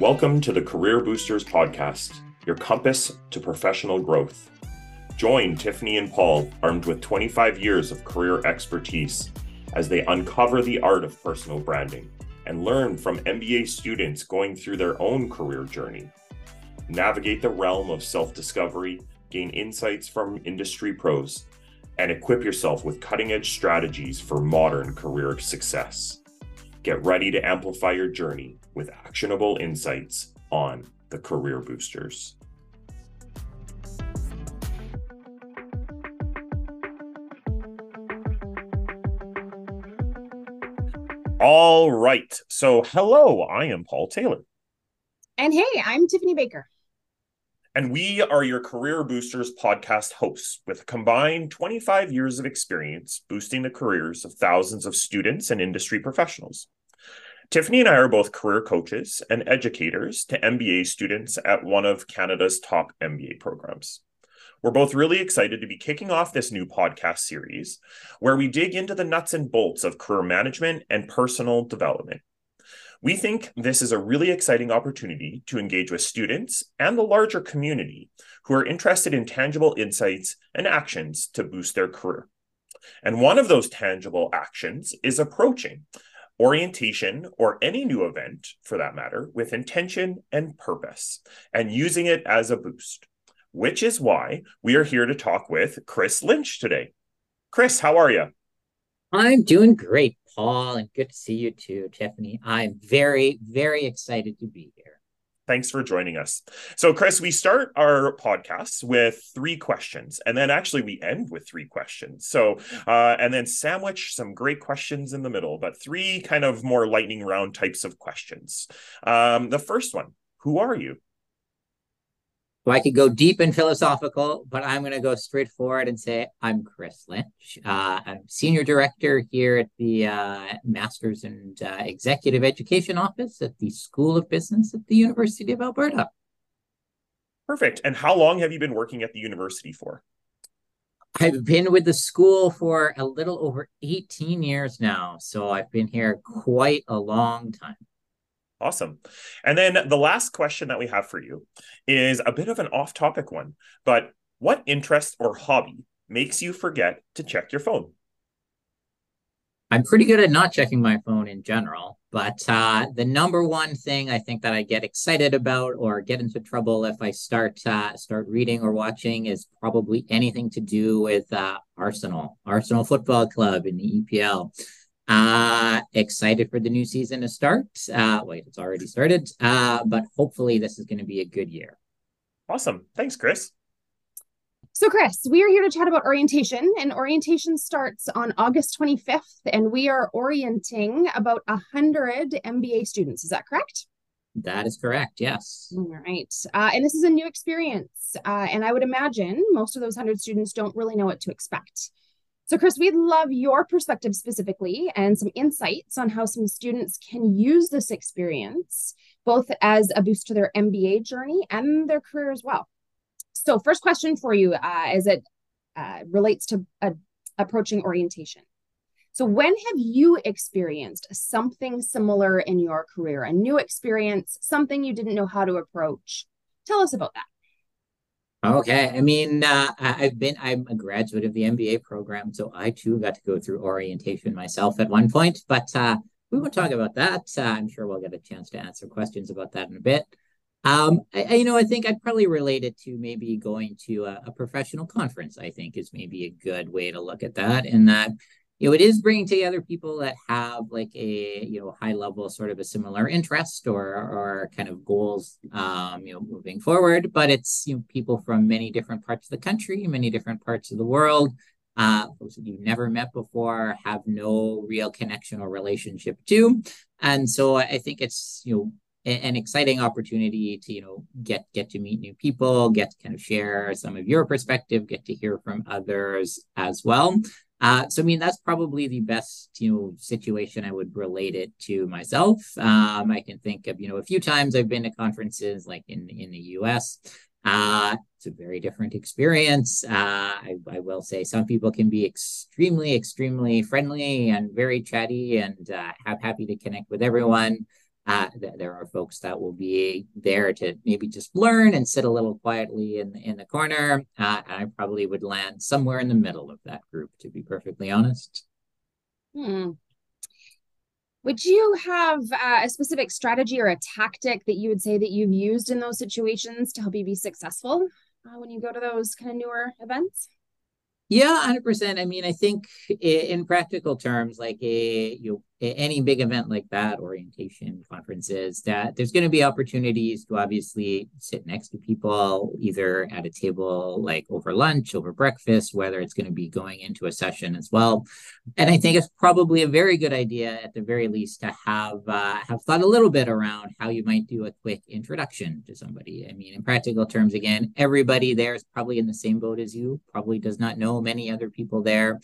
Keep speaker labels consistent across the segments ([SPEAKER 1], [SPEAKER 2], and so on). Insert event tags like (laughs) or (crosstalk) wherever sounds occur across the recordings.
[SPEAKER 1] Welcome to the Career Boosters Podcast, your compass to professional growth. Join Tiffany and Paul, armed with 25 years of career expertise, as they uncover the art of personal branding and learn from MBA students going through their own career journey. Navigate the realm of self discovery, gain insights from industry pros, and equip yourself with cutting edge strategies for modern career success. Get ready to amplify your journey with actionable insights on the Career Boosters. All right. So, hello, I am Paul Taylor.
[SPEAKER 2] And hey, I'm Tiffany Baker.
[SPEAKER 1] And we are your Career Boosters podcast hosts with a combined 25 years of experience boosting the careers of thousands of students and industry professionals. Tiffany and I are both career coaches and educators to MBA students at one of Canada's top MBA programs. We're both really excited to be kicking off this new podcast series where we dig into the nuts and bolts of career management and personal development. We think this is a really exciting opportunity to engage with students and the larger community who are interested in tangible insights and actions to boost their career. And one of those tangible actions is approaching orientation, or any new event for that matter, with intention and purpose, and using it as a boost, which is why we are here to talk with Chris Lynch today. Chris, how are you?
[SPEAKER 3] I'm doing great, Paul, and good to see you too, Tiffany. I'm very, very excited to be here.
[SPEAKER 1] Thanks for joining us. So, Chris, we start our podcasts with three questions, and then actually we end with three questions. So, uh, and then sandwich some great questions in the middle, but three kind of more lightning round types of questions. Um, the first one Who are you?
[SPEAKER 3] So I could go deep and philosophical, but I'm going to go straight forward and say I'm Chris Lynch. Uh, I'm senior director here at the uh, Masters and uh, Executive Education Office at the School of Business at the University of Alberta.
[SPEAKER 1] Perfect. And how long have you been working at the university for?
[SPEAKER 3] I've been with the school for a little over 18 years now. So I've been here quite a long time.
[SPEAKER 1] Awesome. And then the last question that we have for you is a bit of an off topic one, but what interest or hobby makes you forget to check your phone?
[SPEAKER 3] I'm pretty good at not checking my phone in general, but uh, the number one thing I think that I get excited about or get into trouble if I start uh, start reading or watching is probably anything to do with uh, Arsenal, Arsenal Football Club in the EPL. Uh, excited for the new season to start. Uh, wait, it's already started. Uh, but hopefully this is going to be a good year.
[SPEAKER 1] Awesome. Thanks, Chris.
[SPEAKER 2] So, Chris, we are here to chat about orientation, and orientation starts on August 25th, and we are orienting about 100 MBA students. Is that correct?
[SPEAKER 3] That is correct, yes.
[SPEAKER 2] All right. Uh, and this is a new experience. Uh, and I would imagine most of those 100 students don't really know what to expect. So, Chris, we'd love your perspective specifically and some insights on how some students can use this experience, both as a boost to their MBA journey and their career as well. So, first question for you uh, as it uh, relates to uh, approaching orientation. So, when have you experienced something similar in your career, a new experience, something you didn't know how to approach? Tell us about that.
[SPEAKER 3] Okay. I mean, uh, I've been, I'm a graduate of the MBA program, so I too got to go through orientation myself at one point, but uh, we won't talk about that. Uh, I'm sure we'll get a chance to answer questions about that in a bit. Um, I, you know, I think I'd probably relate it to maybe going to a, a professional conference, I think is maybe a good way to look at that. In that, you know, it is bringing together people that have like a, you know, high level sort of a similar interest or, or kind of goals, um, you know, moving forward. But it's, you know, people from many different parts of the country, many different parts of the world, uh, that you've never met before, have no real connection or relationship to. And so I think it's, you know, an exciting opportunity to you know get get to meet new people get to kind of share some of your perspective get to hear from others as well uh, so I mean that's probably the best you know situation I would relate it to myself. Um, I can think of you know a few times I've been to conferences like in in the U.S. Uh, it's a very different experience. Uh, I, I will say some people can be extremely extremely friendly and very chatty and uh, have happy to connect with everyone. Uh, there are folks that will be there to maybe just learn and sit a little quietly in in the corner. Uh, I probably would land somewhere in the middle of that group, to be perfectly honest.
[SPEAKER 2] Hmm. Would you have uh, a specific strategy or a tactic that you would say that you've used in those situations to help you be successful uh, when you go to those kind of newer events?
[SPEAKER 3] Yeah, hundred percent. I mean, I think in practical terms, like a you any big event like that, orientation conferences, that there's going to be opportunities to obviously sit next to people, either at a table like over lunch, over breakfast, whether it's going to be going into a session as well. And I think it's probably a very good idea, at the very least, to have uh, have thought a little bit around how you might do a quick introduction to somebody. I mean, in practical terms, again, everybody there is probably in the same boat as you, probably does not know many other people there.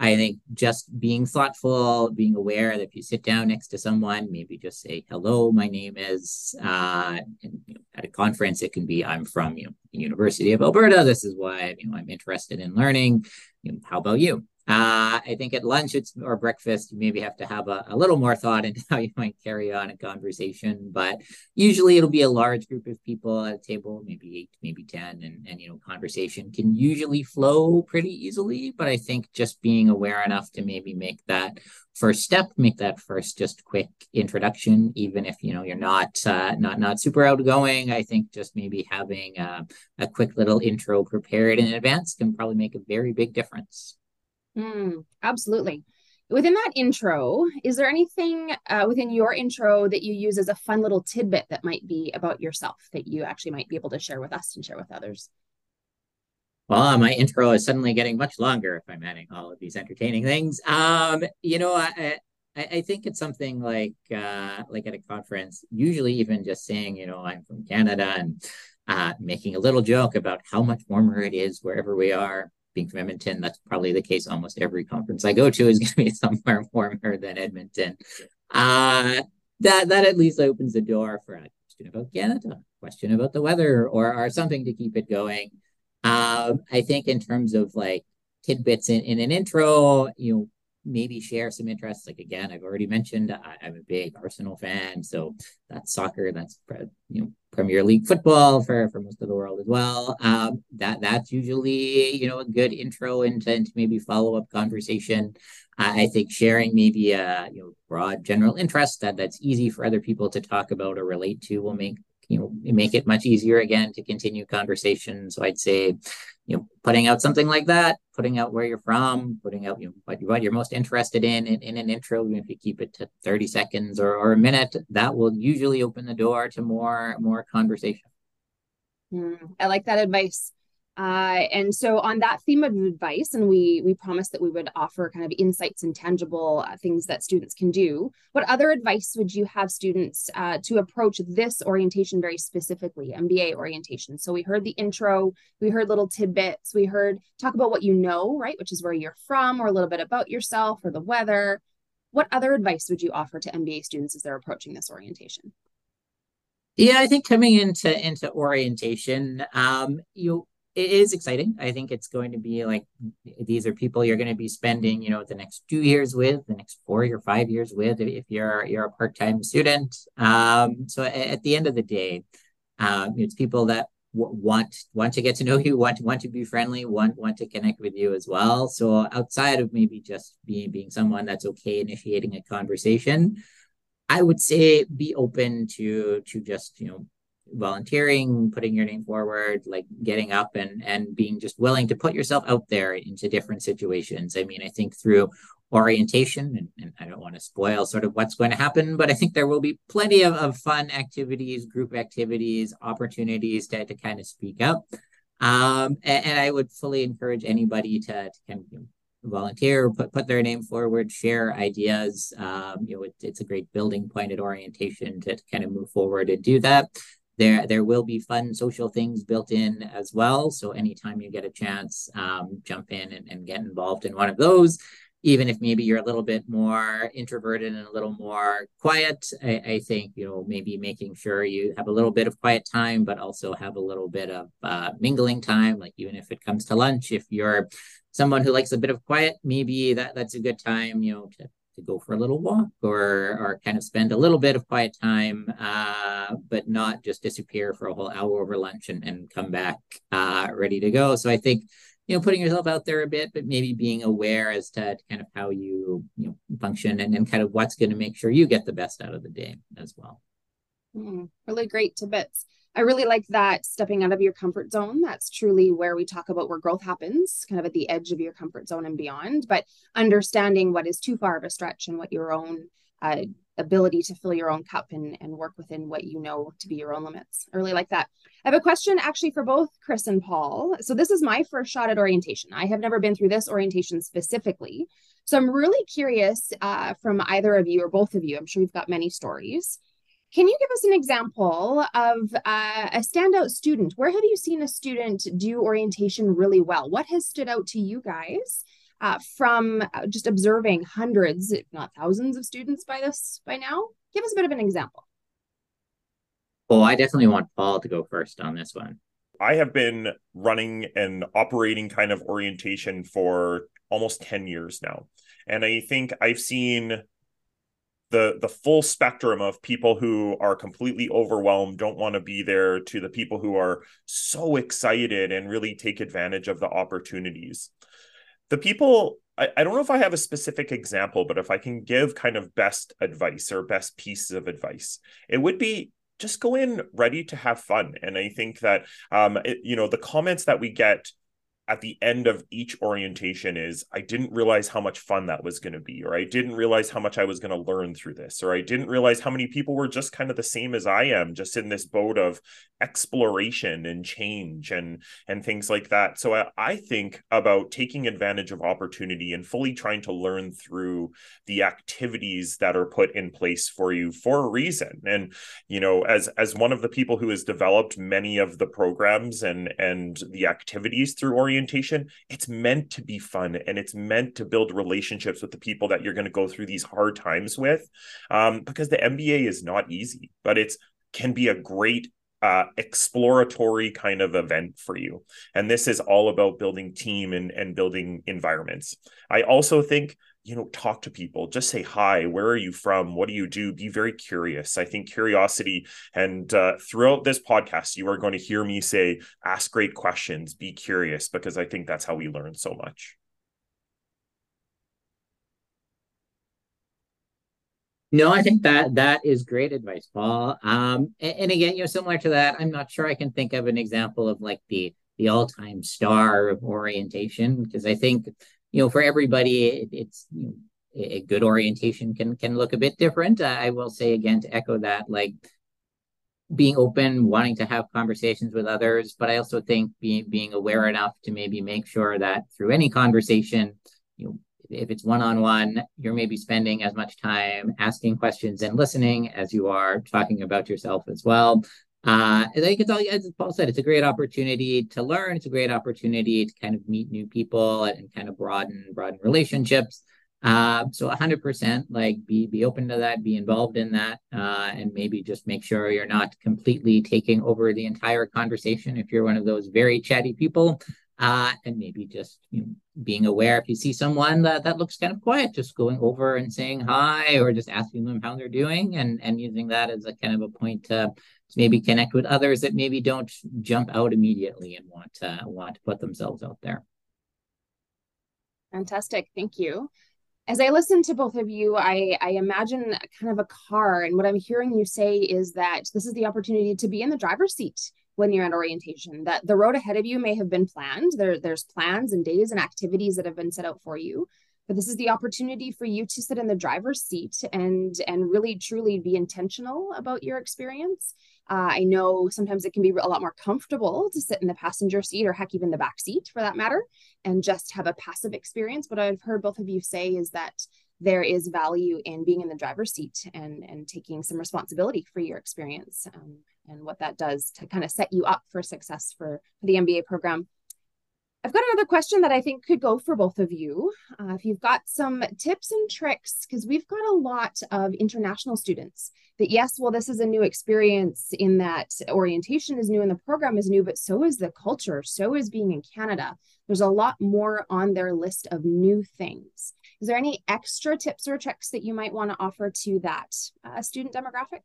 [SPEAKER 3] I think just being thoughtful, being aware that if you sit down next to someone, maybe just say, hello, my name is, uh, and, you know, at a conference, it can be, I'm from, you know, University of Alberta. This is why, you know, I'm interested in learning. You know, how about you? Uh, I think at lunch or breakfast, you maybe have to have a, a little more thought into (laughs) how you might carry on a conversation. But usually it'll be a large group of people at a table, maybe eight, maybe 10, and, and you know, conversation can usually flow pretty easily. But I think just being aware enough to maybe make that first step, make that first just quick introduction, even if you know you're not uh, not not super outgoing. I think just maybe having a, a quick little intro prepared in advance can probably make a very big difference.
[SPEAKER 2] Mm, absolutely. Within that intro, is there anything uh, within your intro that you use as a fun little tidbit that might be about yourself that you actually might be able to share with us and share with others?
[SPEAKER 3] Well, my intro is suddenly getting much longer if I'm adding all of these entertaining things. Um, you know, I, I, I think it's something like uh, like at a conference, usually even just saying, you know, I'm from Canada and uh, making a little joke about how much warmer it is wherever we are being from Edmonton, that's probably the case. Almost every conference I go to is (laughs) going to be somewhere warmer than Edmonton. Uh, that that at least opens the door for a question about Canada, question about the weather, or or something to keep it going. Um, I think in terms of like tidbits in, in an intro, you know, maybe share some interests. Like again, I've already mentioned I, am a big Arsenal fan, so that's soccer. That's you know Premier League football for for most of the world as well. Um, that that's usually you know a good intro into, into maybe follow up conversation. Uh, I think sharing maybe a you know broad general interest that that's easy for other people to talk about or relate to will make you know make it much easier again to continue conversation so i'd say you know putting out something like that putting out where you're from putting out you know what, what you're most interested in, in in an intro if you keep it to 30 seconds or, or a minute that will usually open the door to more more conversation.
[SPEAKER 2] Mm, i like that advice uh, and so on that theme of advice, and we we promised that we would offer kind of insights and tangible uh, things that students can do. What other advice would you have students uh, to approach this orientation very specifically, MBA orientation? So we heard the intro, we heard little tidbits, we heard talk about what you know, right, which is where you're from, or a little bit about yourself or the weather. What other advice would you offer to MBA students as they're approaching this orientation?
[SPEAKER 3] Yeah, I think coming into into orientation, um, you it is exciting. I think it's going to be like these are people you're going to be spending, you know, the next two years with, the next four or five years with, if you're you're a part time student. Um, so at the end of the day, um, it's people that w- want want to get to know you, want want to be friendly, want want to connect with you as well. So outside of maybe just being being someone that's okay initiating a conversation, I would say be open to to just you know volunteering, putting your name forward, like getting up and and being just willing to put yourself out there into different situations. I mean, I think through orientation, and, and I don't want to spoil sort of what's going to happen, but I think there will be plenty of, of fun activities, group activities, opportunities to, to kind of speak up. Um, and, and I would fully encourage anybody to, to kind of volunteer, put put their name forward, share ideas. Um, you know, it, it's a great building point at orientation to, to, kind of move forward and do that. There, there will be fun social things built in as well. So anytime you get a chance, um, jump in and, and get involved in one of those. Even if maybe you're a little bit more introverted and a little more quiet, I, I think you know maybe making sure you have a little bit of quiet time, but also have a little bit of uh, mingling time. Like even if it comes to lunch, if you're someone who likes a bit of quiet, maybe that that's a good time, you know, to to go for a little walk or or kind of spend a little bit of quiet time, uh, but not just disappear for a whole hour over lunch and, and come back uh, ready to go. So I think you know putting yourself out there a bit, but maybe being aware as to, kind of how you you know function and, and kind of what's going to make sure you get the best out of the day as well.
[SPEAKER 2] Mm, really great tidbits. I really like that stepping out of your comfort zone. That's truly where we talk about where growth happens, kind of at the edge of your comfort zone and beyond, but understanding what is too far of a stretch and what your own uh, ability to fill your own cup and, and work within what you know to be your own limits. I really like that. I have a question actually for both Chris and Paul. So, this is my first shot at orientation. I have never been through this orientation specifically. So, I'm really curious uh, from either of you or both of you. I'm sure you've got many stories. Can you give us an example of uh, a standout student? Where have you seen a student do orientation really well? What has stood out to you guys uh, from uh, just observing hundreds, if not thousands, of students by this by now? Give us a bit of an example.
[SPEAKER 3] Well, I definitely want Paul to go first on this one.
[SPEAKER 1] I have been running and operating kind of orientation for almost 10 years now. And I think I've seen the the full spectrum of people who are completely overwhelmed don't want to be there to the people who are so excited and really take advantage of the opportunities. The people I, I don't know if i have a specific example but if i can give kind of best advice or best pieces of advice it would be just go in ready to have fun. And i think that um it, you know the comments that we get at the end of each orientation is I didn't realize how much fun that was going to be, or I didn't realize how much I was going to learn through this, or I didn't realize how many people were just kind of the same as I am, just in this boat of exploration and change and and things like that. So I, I think about taking advantage of opportunity and fully trying to learn through the activities that are put in place for you for a reason. And you know, as as one of the people who has developed many of the programs and and the activities through orientation orientation, it's meant to be fun and it's meant to build relationships with the people that you're going to go through these hard times with. Um, because the MBA is not easy, but it's can be a great uh, exploratory kind of event for you. And this is all about building team and, and building environments. I also think you know talk to people just say hi where are you from? What do you do? Be very curious. I think curiosity and uh, throughout this podcast you are going to hear me say ask great questions be curious because i think that's how we learn so much.
[SPEAKER 3] No, I think that that is great advice, Paul. Um, and, and, again, you know, similar to that, I'm not sure I can think of an example of like the the all time star of orientation because I think you know, for everybody, it, it's you know, a good orientation can can look a bit different. I will say again to echo that, like being open, wanting to have conversations with others, but I also think being being aware enough to maybe make sure that through any conversation, you know, if it's one on one, you're maybe spending as much time asking questions and listening as you are talking about yourself as well. Uh, I think as Paul said, it's a great opportunity to learn. It's a great opportunity to kind of meet new people and kind of broaden broaden relationships. Uh, so 100% like be be open to that, be involved in that, uh, and maybe just make sure you're not completely taking over the entire conversation if you're one of those very chatty people. Uh, and maybe just you know, being aware if you see someone that, that looks kind of quiet, just going over and saying hi or just asking them how they're doing and, and using that as a kind of a point to maybe connect with others that maybe don't jump out immediately and want to want to put themselves out there.
[SPEAKER 2] Fantastic. Thank you. As I listen to both of you, I, I imagine kind of a car. And what I'm hearing you say is that this is the opportunity to be in the driver's seat when you're at orientation, that the road ahead of you may have been planned. There, there's plans and days and activities that have been set out for you but this is the opportunity for you to sit in the driver's seat and and really truly be intentional about your experience uh, I know sometimes it can be a lot more comfortable to sit in the passenger seat or heck, even the back seat for that matter, and just have a passive experience. What I've heard both of you say is that there is value in being in the driver's seat and, and taking some responsibility for your experience um, and what that does to kind of set you up for success for, for the MBA program. I've got another question that I think could go for both of you. Uh, if you've got some tips and tricks, because we've got a lot of international students that, yes, well, this is a new experience in that orientation is new and the program is new, but so is the culture, so is being in Canada. There's a lot more on their list of new things. Is there any extra tips or tricks that you might want to offer to that uh, student demographic?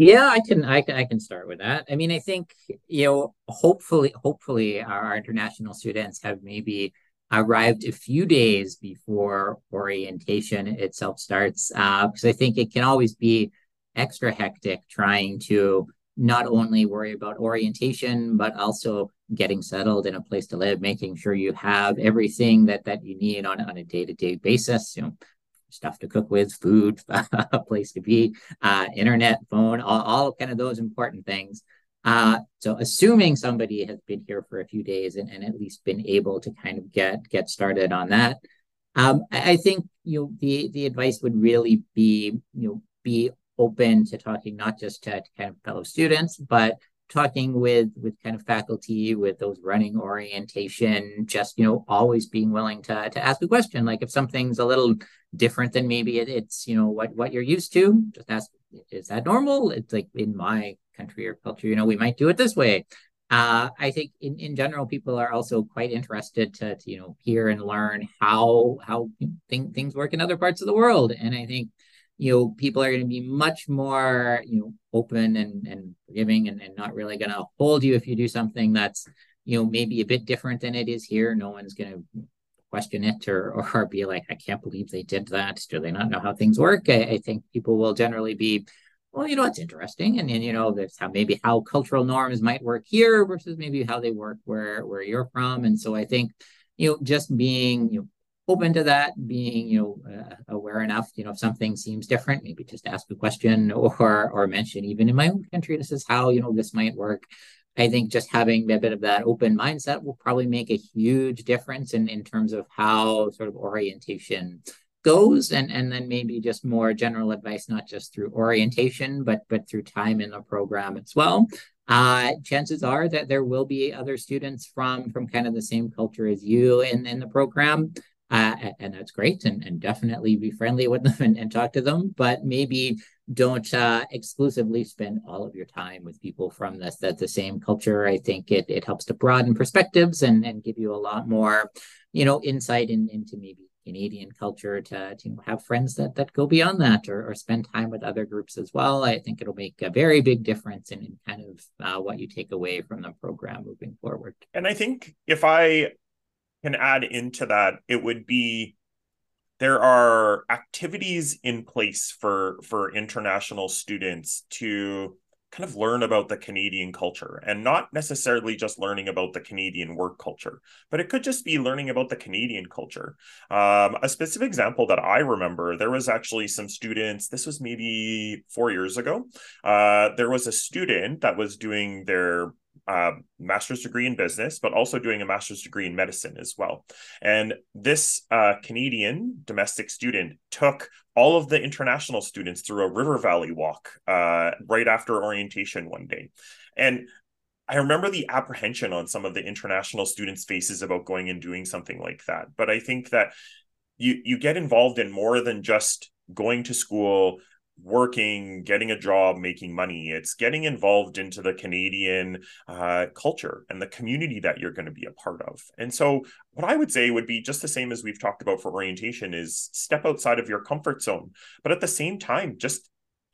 [SPEAKER 3] Yeah, I can, I can, I can start with that. I mean, I think you know, hopefully, hopefully, our international students have maybe arrived a few days before orientation itself starts, uh, because I think it can always be extra hectic trying to not only worry about orientation but also getting settled in a place to live, making sure you have everything that that you need on on a day to day basis. You know, stuff to cook with, food, (laughs) a place to be, uh, internet, phone, all, all kind of those important things. Uh, so assuming somebody has been here for a few days and, and at least been able to kind of get get started on that, um, I, I think you know the the advice would really be you know be open to talking not just to, to kind of fellow students, but talking with with kind of faculty with those running orientation just you know always being willing to to ask a question. Like if something's a little different than maybe it, it's you know what what you're used to just ask is that normal? It's like in my country or culture you know we might do it this way. Uh, I think in, in general, people are also quite interested to, to you know hear and learn how how th- things work in other parts of the world. And I think you know people are going to be much more you know open and and forgiving and, and not really going to hold you if you do something that's you know maybe a bit different than it is here. No one's going to question it or (laughs) or be like i can't believe they did that. Do they not know how things work? I, I think people will generally be well you know it's interesting and, and you know there's how maybe how cultural norms might work here versus maybe how they work where where you're from. And so i think you know just being you know open to that, being you know uh, aware enough. You know, if something seems different, maybe just ask a question (laughs) or or mention. Even in my own country, this is how you know this might work. I think just having a bit of that open mindset will probably make a huge difference in in terms of how sort of orientation goes and and then maybe just more general advice not just through orientation but but through time in the program as well uh, chances are that there will be other students from from kind of the same culture as you in in the program uh, and that's great and, and definitely be friendly with them (laughs) and, and talk to them but maybe don't uh, exclusively spend all of your time with people from that the same culture i think it, it helps to broaden perspectives and, and give you a lot more you know insight in, into maybe Canadian culture to, to have friends that that go beyond that or, or spend time with other groups as well. I think it'll make a very big difference in, in kind of uh, what you take away from the program moving forward.
[SPEAKER 1] And I think if I can add into that, it would be there are activities in place for for international students to kind of learn about the Canadian culture and not necessarily just learning about the Canadian work culture, but it could just be learning about the Canadian culture. Um, a specific example that I remember, there was actually some students, this was maybe four years ago. Uh, there was a student that was doing their uh, master's degree in business, but also doing a master's degree in medicine as well. And this uh, Canadian domestic student took all of the international students through a river valley walk uh, right after orientation one day. And I remember the apprehension on some of the international students' faces about going and doing something like that. But I think that you you get involved in more than just going to school working, getting a job, making money. It's getting involved into the Canadian uh, culture and the community that you're going to be a part of. And so, what I would say would be just the same as we've talked about for orientation: is step outside of your comfort zone, but at the same time, just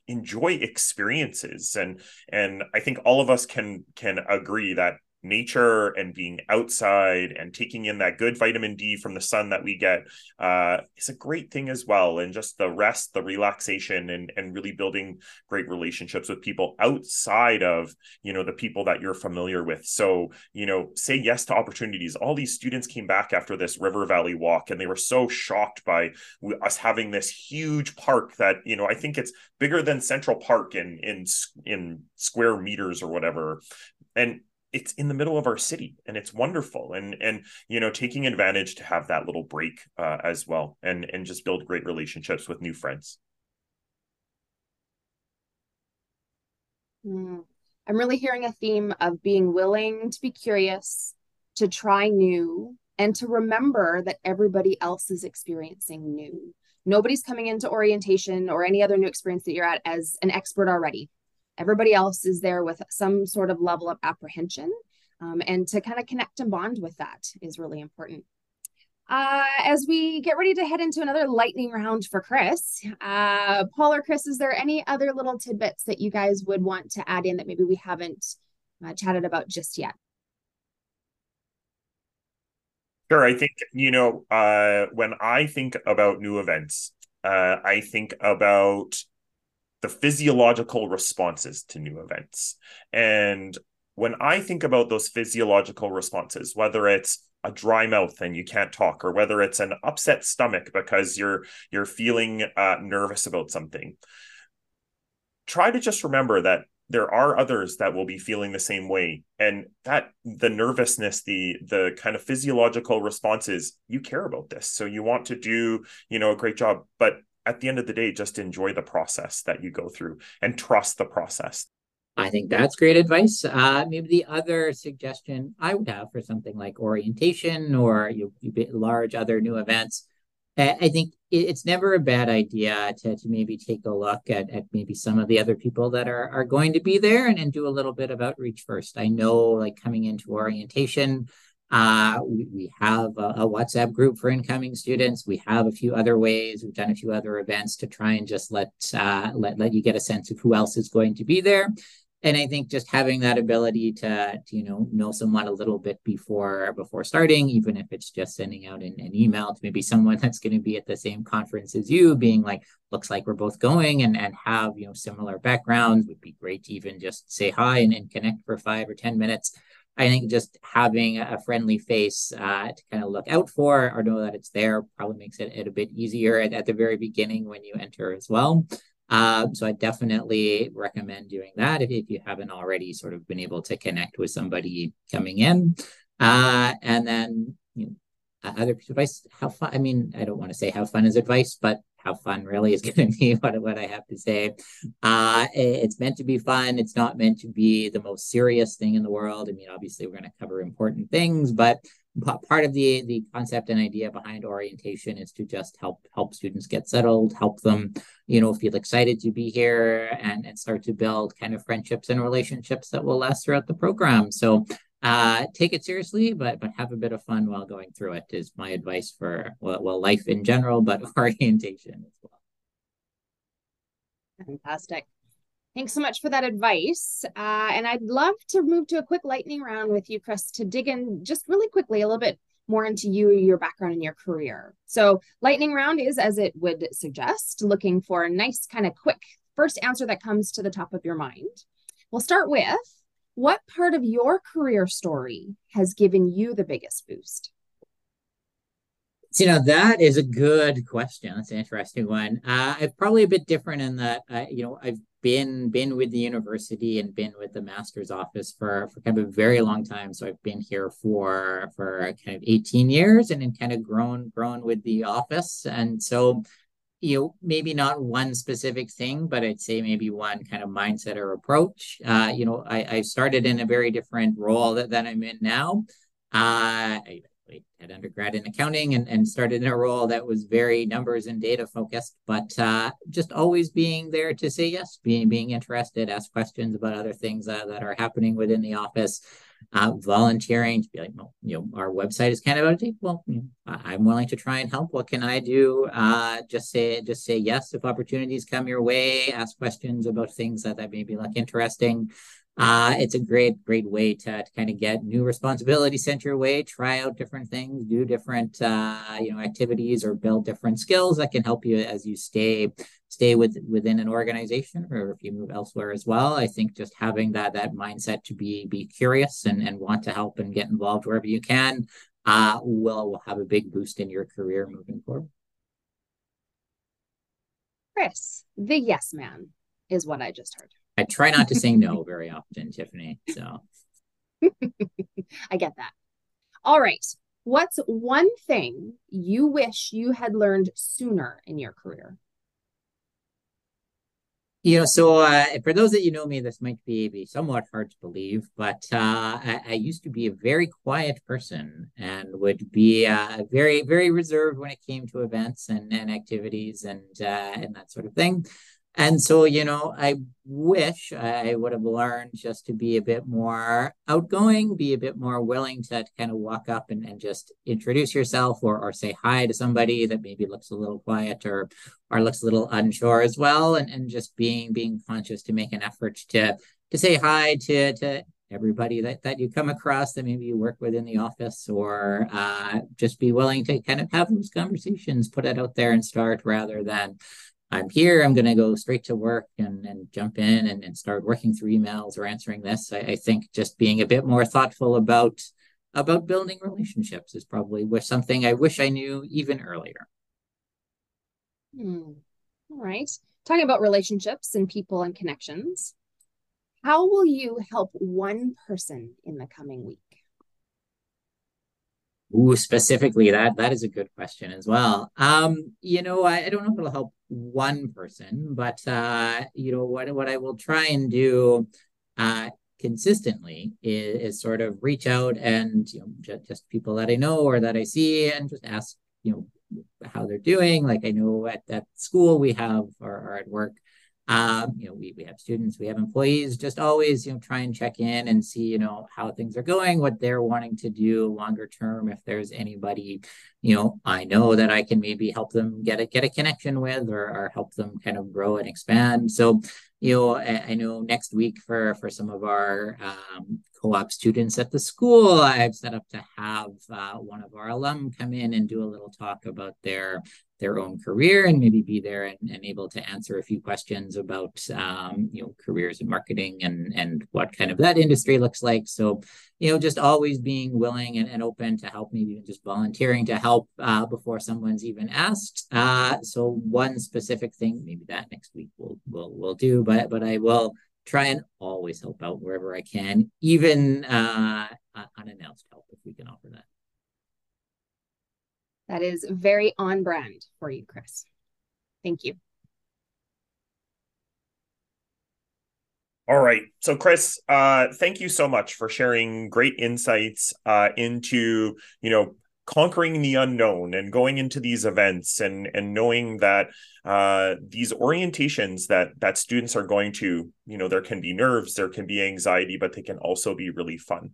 [SPEAKER 1] enjoy experiences and and i think all of us can can agree that nature and being outside and taking in that good vitamin D from the sun that we get uh, is a great thing as well. And just the rest, the relaxation, and and really building great relationships with people outside of you know the people that you're familiar with. So you know, say yes to opportunities. All these students came back after this River Valley walk, and they were so shocked by us having this huge park that you know I think it's bigger than Central Park in in in square meters or whatever. And it's in the middle of our city and it's wonderful and and you know taking advantage to have that little break uh, as well and and just build great relationships with new friends
[SPEAKER 2] mm. I'm really hearing a theme of being willing to be curious, to try new, and to remember that everybody else is experiencing new. Nobody's coming into orientation or any other new experience that you're at as an expert already. Everybody else is there with some sort of level of apprehension. Um, and to kind of connect and bond with that is really important. Uh, as we get ready to head into another lightning round for Chris, uh, Paul or Chris, is there any other little tidbits that you guys would want to add in that maybe we haven't uh, chatted about just yet?
[SPEAKER 1] Sure. I think, you know, uh, when I think about new events, uh, I think about the physiological responses to new events. And when I think about those physiological responses, whether it's a dry mouth and you can't talk or whether it's an upset stomach because you're you're feeling uh, nervous about something try to just remember that there are others that will be feeling the same way. And that the nervousness the the kind of physiological responses you care about this. So you want to do you know a great job. But at the end of the day just enjoy the process that you go through and trust the process
[SPEAKER 3] I think that's great advice. Uh, maybe the other suggestion I would have for something like orientation or you, you large other new events, I think it's never a bad idea to, to maybe take a look at, at maybe some of the other people that are, are going to be there and, and do a little bit of outreach first. I know like coming into orientation, uh, we, we have a, a, WhatsApp group for incoming students. We have a few other ways. We've done a few other events to try and just let uh, let let you get a sense of who else is going to be there and I think just having that ability to, to, you know know someone a little bit before before starting, even if it's just sending out an, an email to maybe someone (laughs) that's going to be at the same conference as you, being like, looks like we're both going and and have you know similar backgrounds would be great to even just say hi and, and connect for five or ten minutes. I think just having a friendly face uh, to kind of look out for or know that it's there probably makes it, it a bit easier at, at the very beginning when you enter as well. Um, so I definitely recommend doing that if, if you haven't already sort of been able to connect with somebody coming in. Uh, and then you know, other piece of advice, how fun, I mean, I don't want to say how fun is advice, but how fun really is (laughs) going to be what, what I have to say. Uh, it's meant to be fun. It's not meant to be the most serious thing in the world. I mean, obviously, we're going to cover important things, but part of the the concept and idea behind orientation is to just help help students get settled help them you know feel excited to be here and and start to build kind of friendships and relationships that will last throughout the program so uh, take it seriously but but have a bit of fun while going through it is my advice for well, well life in general but (laughs) orientation as well
[SPEAKER 2] fantastic Thanks so much for that advice. Uh, and I'd love to move to a quick lightning round with you, Chris, to dig in just really quickly a little bit more into you, your background, and your career. So, lightning round is, as it would suggest, looking for a nice, kind of quick first answer that comes to the top of your mind. We'll start with what part of your career story has given you the biggest boost?
[SPEAKER 3] You know, that is a good question. That's an interesting one. Uh, I'm probably a bit different in that, uh, you know, I've been been with the university and been with the master's office for, for kind of a very long time. So I've been here for for kind of 18 years and then kind of grown grown with the office. And so, you know, maybe not one specific thing, but I'd say maybe one kind of mindset or approach. Uh, you know, I, I started in a very different role that, that I'm in now. Uh, I, had undergrad in accounting and, and started in a role that was very numbers and data focused, but uh, just always being there to say yes, being being interested, ask questions about other things uh, that are happening within the office, uh, volunteering to be like, well, you know, our website is kind of out of date. Well, you know, I'm willing to try and help. What can I do? Uh, just say just say yes if opportunities come your way. Ask questions about things that that maybe look interesting uh, it's a great, great way to, to kind of get new responsibility sent your way, try out different things, do different, uh, you know, activities or build different skills that can help you as you stay, stay with within an organization or if you move elsewhere as well. I think just having that, that mindset to be, be curious and, and want to help and get involved wherever you can, uh, will, will have a big boost in your career moving forward.
[SPEAKER 2] Chris, the yes man is what I just heard.
[SPEAKER 3] I try not to say no (laughs) very often, Tiffany. So (laughs)
[SPEAKER 2] I get that. All right. What's one thing you wish you had learned sooner in your career?
[SPEAKER 3] You know, so uh, for those that you know me, this might be, be somewhat hard to believe, but uh, I, I, used to be a very quiet person and would be uh, very, very reserved when it came to events and, and activities and uh, and that sort of thing. And so, you know, I wish I would have learned just to be a bit more outgoing, be a bit more willing to, kind of walk up and, and just introduce yourself or, or say hi to somebody that maybe looks a little quiet or or looks a little unsure as well. And, and just being being conscious to make an effort to to say hi to to everybody that, that you come across that maybe you work with in the office or uh, just be willing to kind of have those conversations, put it out there and start rather than I'm here, I'm going to go straight to work and, and jump in and, and start working through emails or answering this. I, I think just being a bit more thoughtful about about building relationships is probably something I wish I knew even earlier.
[SPEAKER 2] Hmm. All right. Talking about relationships and people and connections, how will you help one person in the coming week?
[SPEAKER 3] Ooh, specifically that that is a good question as well. Um, you know, I, I don't know if it'll help one person, but uh, you know what what I will try and do uh consistently is, is sort of reach out and you know just, just people that I know or that I see and just ask you know how they're doing. Like I know at that school we have or, or at work um, you know, we, we have students, we have employees, just always, you know, try and check in and see, you know, how things are going, what they're wanting to do longer term. If there's anybody, you know, I know that I can maybe help them get a get a connection with or, or help them kind of grow and expand. So, you know, I, I know next week for for some of our um, co-op students at the school, I've set up to have uh, one of our alum come in and do a little talk about their their own career and maybe be there and, and able to answer a few questions about um, you know careers in marketing and and what kind of that industry looks like. So you know just always being willing and, and open to help maybe even just volunteering to help uh, before someone's even asked. Uh, so one specific thing maybe that next week we'll we'll, we'll do but but i will try and always help out wherever i can even uh, unannounced help if we can offer that
[SPEAKER 2] that is very on brand for you, Chris. Thank you.
[SPEAKER 1] All right. So, Chris, uh, thank you so much for sharing great insights uh, into, you know, conquering the unknown and going into these events and and knowing that uh, these orientations that that students are going to, you know, there can be nerves, there can be anxiety, but they can also be really fun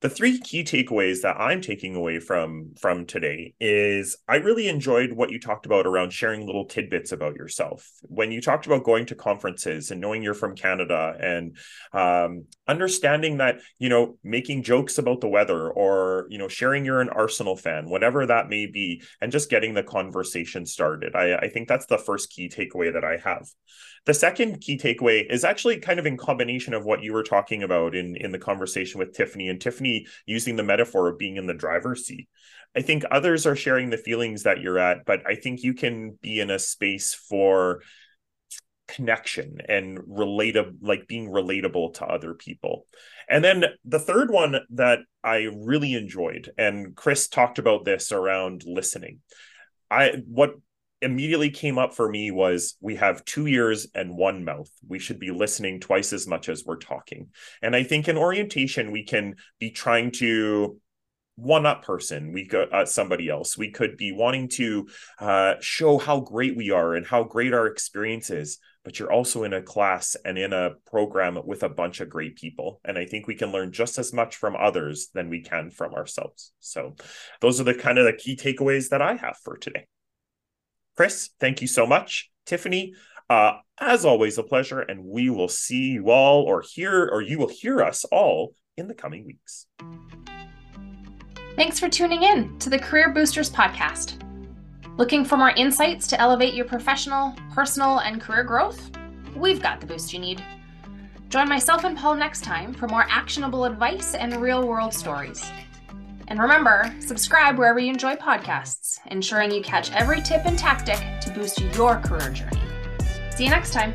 [SPEAKER 1] the three key takeaways that i'm taking away from from today is i really enjoyed what you talked about around sharing little tidbits about yourself. When you talked about going to conferences and knowing you're from canada and um, understanding that you know making jokes about the weather or you know sharing you're an arsenal fan whatever that may be and just getting the conversation started i, I think that's the first key takeaway that i have. The second key takeaway is actually kind of in combination of what you were talking about in, in the conversation with Tiffany and Tiffany using the metaphor of being in the driver's seat. I think others are sharing the feelings that you're at, but I think you can be in a space for connection and relatable like being relatable to other people and then the third one that i really enjoyed and chris talked about this around listening i what immediately came up for me was we have two ears and one mouth. We should be listening twice as much as we're talking. And I think in orientation, we can be trying to one up person. We could uh, somebody else. We could be wanting to uh, show how great we are and how great our experience is but you're also in a class and in a program with a bunch of great people. And i think we can learn just as much from others than we can from ourselves. So those are the kind of the key takeaways that i have for today Chris, thank you so much. Tiffany, uh, as always, a pleasure, and we will see you all or hear, or you will hear us all in the coming weeks.
[SPEAKER 4] Thanks for tuning in to the Career Boosters podcast. Looking for more insights to elevate your professional, personal, and career growth? We've got the boost you need. Join myself and Paul next time for more actionable advice and real world stories. And remember, subscribe wherever you enjoy podcasts, ensuring you catch every tip and tactic to boost your career journey. See you next time.